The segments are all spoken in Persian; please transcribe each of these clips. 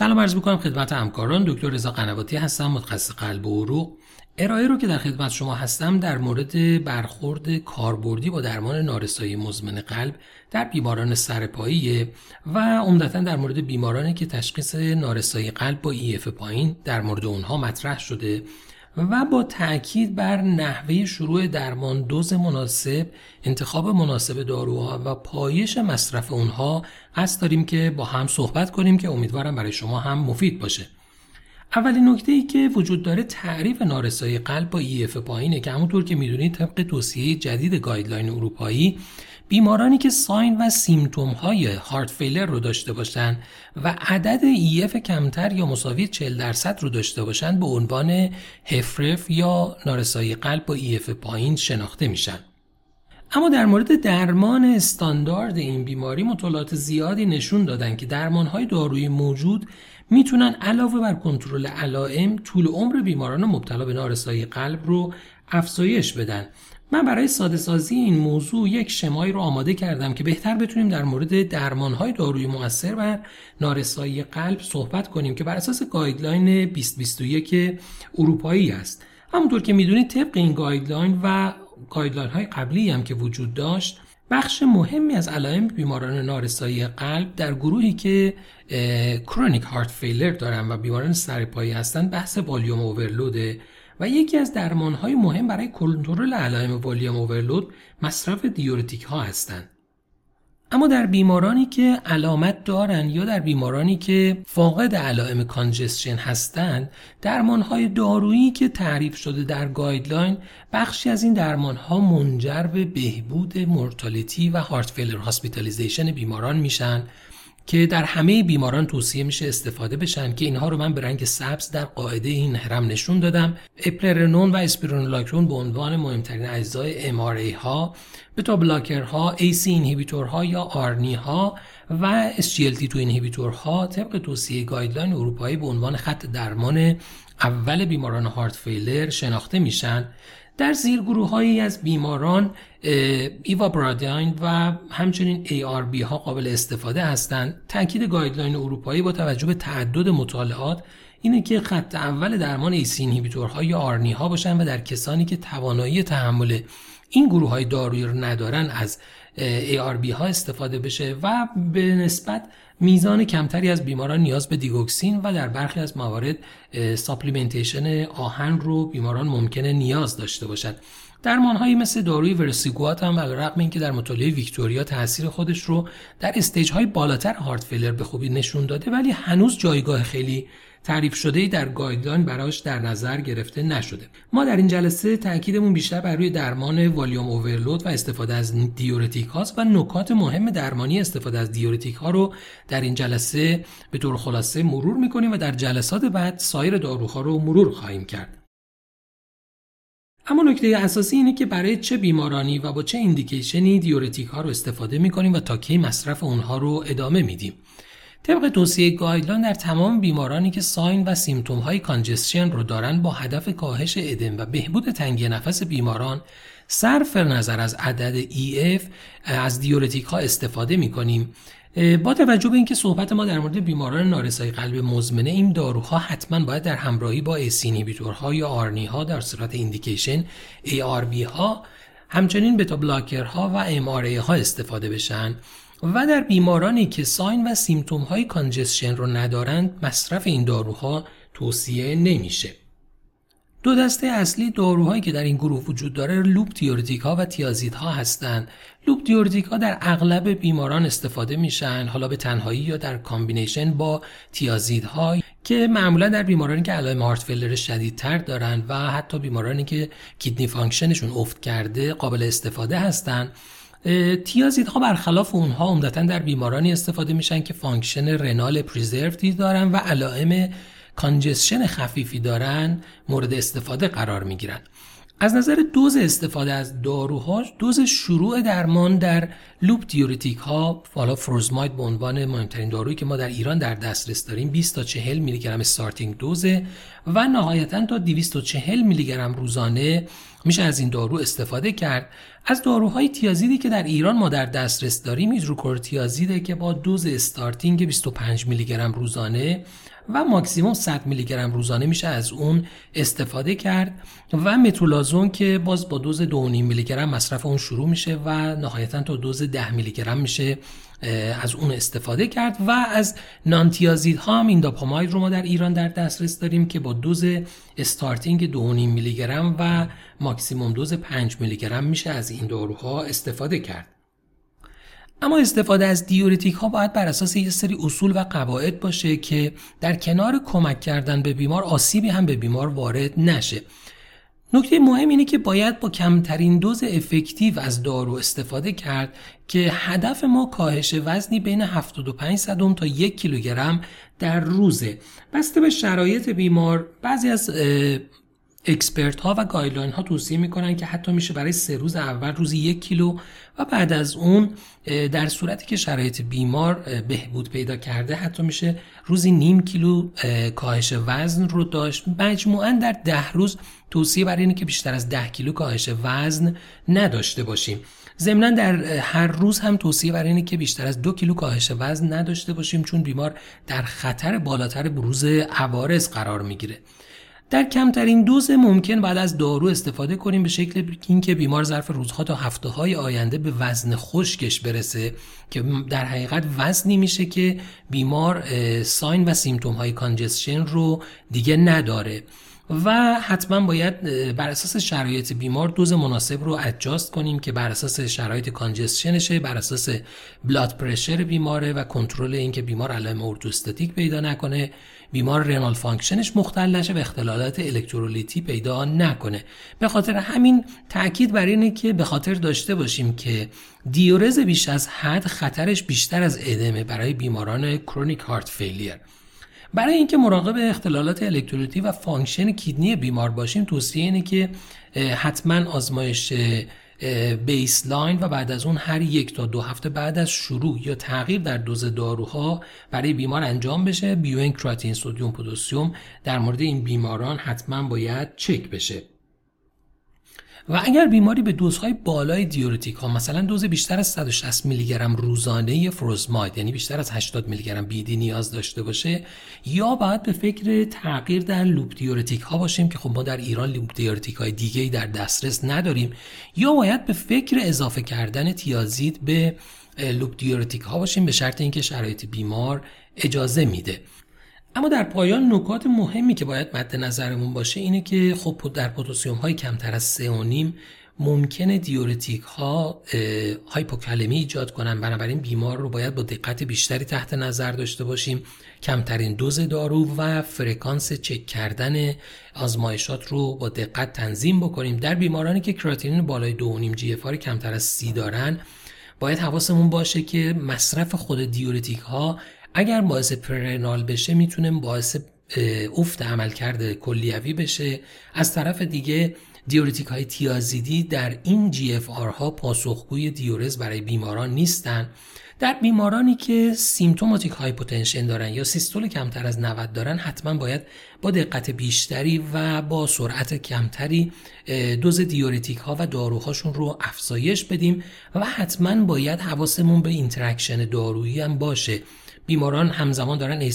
سلام عرض می‌کنم خدمت همکاران. دکتر رضا قنواتی هستم متخصص قلب و عروق. ارائه رو که در خدمت شما هستم در مورد برخورد کاربردی با درمان نارسایی مزمن قلب در بیماران سرپایی و عمدتا در مورد بیمارانی که تشخیص نارسایی قلب با ایف پایین در مورد اونها مطرح شده. و با تاکید بر نحوه شروع درمان دوز مناسب انتخاب مناسب داروها و پایش مصرف اونها قصد داریم که با هم صحبت کنیم که امیدوارم برای شما هم مفید باشه. اولین نکته ای که وجود داره تعریف نارسایی قلب با EF پایینه که همونطور که می‌دونید طبق توصیه جدید guideline اروپایی بیمارانی که sign و symptom های heart failure رو داشته باشند و عدد EF کمتر یا مساوی 40 درصد رو داشته باشند به عنوان HFrEF یا نارسایی قلب با EF پایین شناخته میشن. اما در مورد درمان استاندارد این بیماری مطالعات زیادی نشون دادن که های دارویی موجود می‌تونن علاوه بر کنترل علائم طول عمر بیماران مبتلا به نارسایی قلب رو افزایش بدن من برای ساده سازی این موضوع یک شمایی رو آماده کردم که بهتر بتونیم در مورد درمانهای دارویی مؤثر بر نارسایی قلب صحبت کنیم که بر اساس گایدلاین 2021 اروپایی است. همونطور که می‌دونید طبق این guideline و guideline های قبلی هم که وجود داشت بخش مهمی از علائم بیماران نارسایی قلب در گروهی که chronic heart failure دارن و بیماران سرپایی هستند بحث volume overload ه و یکی از درمانهای مهم برای کنترل علائم volume overload مصرف diuretic ها هستند. اما در بیمارانی که علامت دارند یا در بیمارانی که فاقد علائم congestion هستند درمانهای دارویی که تعریف شده در guideline بخشی از این درمانها منجر به بهبود mortality و heart failure hospitalization بیماران میشن که در همه بیماران توصیه میشه استفاده بشن که اینها رو من به رنگ سبز در قاعده این هرم نشون دادم. eplerenone و spironolactone به عنوان مهمترین اجزای MRA ها beta blocker ها ACE inhibitor ها یا ARNI ها و SGLT2 inhibitor ها طبق توصیه guideline اروپایی به عنوان خط درمان اول بیماران heart failure شناخته میشن. در زیر هایی از بیماران ivabradine و همچنین ARB ها قابل استفاده هستند. تاکید guideline اروپایی با توجه به تعدد مطالعات اینه که خط اول درمان ACE inhibitor ها یا ARNI ها باشن و در کسانی که توانایی تحمل این گروه های دارویی رو ندارن از ARB ها استفاده بشه و به نسبت میزان کمتری از بیماران نیاز به digoxin و در برخی از موارد supplementation آهن رو بیماران ممکنه نیاز داشته باشند درمانهایی مثل داروی vericiguat هم رغم اینکه در مطالعه VICTORIA تاثیر خودش رو در stage های بالاتر heart failure به خوبی نشون داده ولی هنوز جایگاه خیلی تعریف شده در guideline براش در نظر گرفته نشده. ما در این جلسه تاکیدمون بیشتر بر روی درمان volume overload و استفاده از diuretic هاست و نکات مهم درمانی استفاده از diuretic ها رو در این جلسه به طور خلاصه مرور می‌کنیم و در جلسات بعد سایر داروها رو مرور خواهیم کرد. اما نکته اساسی اینه که برای چه بیمارانی و با چه indication ی diuretic ها رو استفاده می‌کنیم و تا کی مصرف اونها رو ادامه میدیم. طبق توصیه guideline در تمام بیمارانی که sign و symptom های congestion رو دارن با هدف کاهش ادم و بهبود تنگی نفس بیماران صرف نظر از عدد EF از diuretic ها استفاده می کنیم با توجه به اینکه صحبت ما در مورد بیماران نارسایی قلب مزمنه این داروها حتما باید در همراهی با ACE inhibitor ها یا ARNI ها در صورت indication ARB ها همچنین beta blocker ها و MRA ها استفاده بشن. و در بیمارانی که sign و symptom های congestion رو ندارند مصرف این داروها توصیه نمیشه. دو دسته اصلی داروهایی که در این گروه وجود داره loop diuretic ها و thiazide ها هستند. loop diuretic ها در اغلب بیماران استفاده میشن حالا به تنهایی یا در combination با thiazide ها که معمولا در بیمارانی که علائم heart failure شدیدتر دارند و حتی بیمارانی که kidney function شون افت کرده قابل استفاده هستند thiazide ها برخلاف اونها عمدتا در بیمارانی استفاده میشن که function renal preserved ی دارن و علائم congestion خفیفی دارن مورد استفاده قرار می‌گیرن. از نظر دوز استفاده از داروها دوز شروع درمان در loop diuretic ها حالا furosemide به عنوان مهمترین دارویی که ما در ایران در دسترس داریم 20 تا 40 میلی گرم starting dose ه و نهایتا تا 240 میلی گرم روزانه میشه از این دارو استفاده کرد. از داروهای thiazide ی که در ایران ما در دسترس داریم hydrochlorothiazide ه که با دوز starting 25 میلی گرم روزانه و ماکسیموم 100 میلی گرم روزانه میشه از اون استفاده کرد و متولازون که باز با دوز 2.5 میلی گرم مصرف اون شروع میشه و نهایتا تا دوز 10 میلی گرم میشه از اون استفاده کرد و از نانتیازید ها هم این داپاماید رو ما در ایران در دسترس داریم که با دوز استارتینگ 2.5 میلی گرم و ماکسیموم دوز 5 میلی گرم میشه از این داروها استفاده کرد. اما استفاده از دیورتیک ها باید بر اساس یه سری اصول و قواعد باشه که در کنار کمک کردن به بیمار آسیبی هم به بیمار وارد نشه. نکته مهم اینه که باید با کمترین دوز effective از دارو استفاده کرد که هدف ما کاهش وزنی بین 75 صدم تا یک کیلوگرم در روزه. بسته به شرایط بیمار بعضی از expert ها و guideline ها توصیه می‌کنن که حتی میشه برای سه روز اول روزی یک کیلو و بعد از اون در صورتی که شرایط بیمار بهبود پیدا کرده حتی میشه روزی نیم کیلو کاهش وزن رو داشت. مجموعا در ده روز توصیه برای اینه که بیشتر از ده کیلو کاهش وزن نداشته باشیم. ضمنا در هر روز هم توصیه برای اینه که بیشتر از دو کیلو کاهش وزن نداشته باشیم چون بیمار در خطر بالاتر بروز عوارض قرار می‌گیره. در کمترین دوز ممکن بعد از دارو استفاده کنیم به شکل اینکه بیمار ظرف روزها تا هفته های آینده به وزن خشکش برسه که در حقیقت وزنی میشه که بیمار sign و symptom های congestion رو دیگه نداره. و حتما باید بر اساس شرایط بیمار دوز مناسب رو adjust کنیم که بر اساس شرایط congestion شه بر اساس blood pressure بیماره و کنترل اینکه بیمار علائم orthostatic پیدا نکنه بیمار renal function ش مختل نشه و اختلالات الکترولیتی پیدا نکنه. به خاطر همین تاکید بر اینه که به خاطر داشته باشیم که دیورز بیش از حد خطرش بیشتر از ادمه برای بیماران chronic heart failure برای اینکه مراقب اختلالات الکترولیتی و function kidney بیمار باشیم توصیه اینه که حتما آزمایش baseline و بعد از اون هر یک تا دو هفته بعد از شروع یا تغییر در دوز داروها برای بیمار انجام بشه. BUN creatinine sodium potassium در مورد این بیماران حتما باید چک بشه. و اگر بیماری به دوزهای بالای diuretic ها مثلا دوز بیشتر از 160 میلی گرم روزانه furosemide یعنی بیشتر از 80 میلی گرم BID نیاز داشته باشه یا باید به فکر تغییر در loop diuretic ها باشیم که خب ما در ایران loop diuretic های دیگه در دسترس نداریم یا باید به فکر اضافه کردن thiazide به loop diuretic ها باشیم به شرط اینکه شرایط بیمار اجازه میده. اما در پایان نکات مهمی که باید مد نظرمون باشه اینه که خب در potassium های کمتر از 3.5 ممکنه diuretic ها hypokalemia ایجاد کنن. بنابراین بیمار رو باید با دقت بیشتری تحت نظر داشته باشیم. کمترین دوز دارو و فرکانس چک کردن آزمایشات رو با دقت تنظیم بکنیم. در بیمارانی که کراتینین بالای 2.5 GFR کمتر از 30 دارن باید حواسمون باشه که مصرف خود diuretic ها اگر باعث prerenal بشه می‌تونه باعث افت عملکرد کلیوی بشه. از طرف دیگه diuretic های تیازیدی در این GFR ها پاسخگوی دیورز برای بیماران نیستن. در بیمارانی که symptomatic hypotension دارن یا سیستول کمتر از 90 دارن حتما باید با دقت بیشتری و با سرعت کمتری دوز diuretic ها و داروهاشون رو افزایش بدیم و حتما باید حواسمون به interaction دارویی هم باشه. بیماران همزمان دارن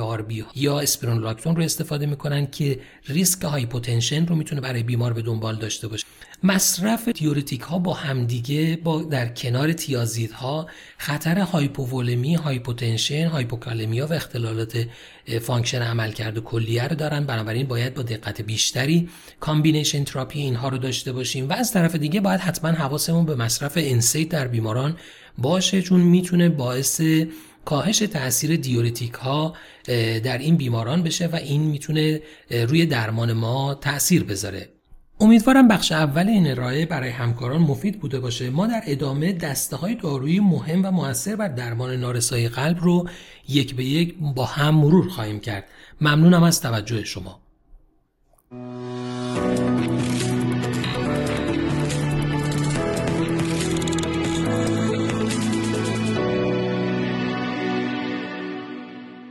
ARB یا spironolactone رو استفاده می‌کنن که ریسک hypotension رو می‌تونه برای بیمار به دنبال داشته باشه. مصرف diuretic ها با همدیگه با در کنار thiazide ها خطر hypovolemia، hypotension، hypokalemia و اختلالات function عملکرد کلیه رو دارن. بنابراین باید با دقت بیشتری combination therapy اینها رو داشته باشیم و از طرف دیگه باید حتما حواسمون به مصرف NSAID در بیماران باشه چون می‌تونه باعث کاهش تاثیر دیورتیک ها در این بیماران بشه و این می‌تونه روی درمان ما تاثیر بذاره. امیدوارم بخش اول این ارائه برای همکاران مفید بوده باشه. ما در ادامه دسته های دارویی مهم و موثر بر درمان نارسایی قلب رو یک به یک با هم مرور خواهیم کرد. ممنونم از توجه شما.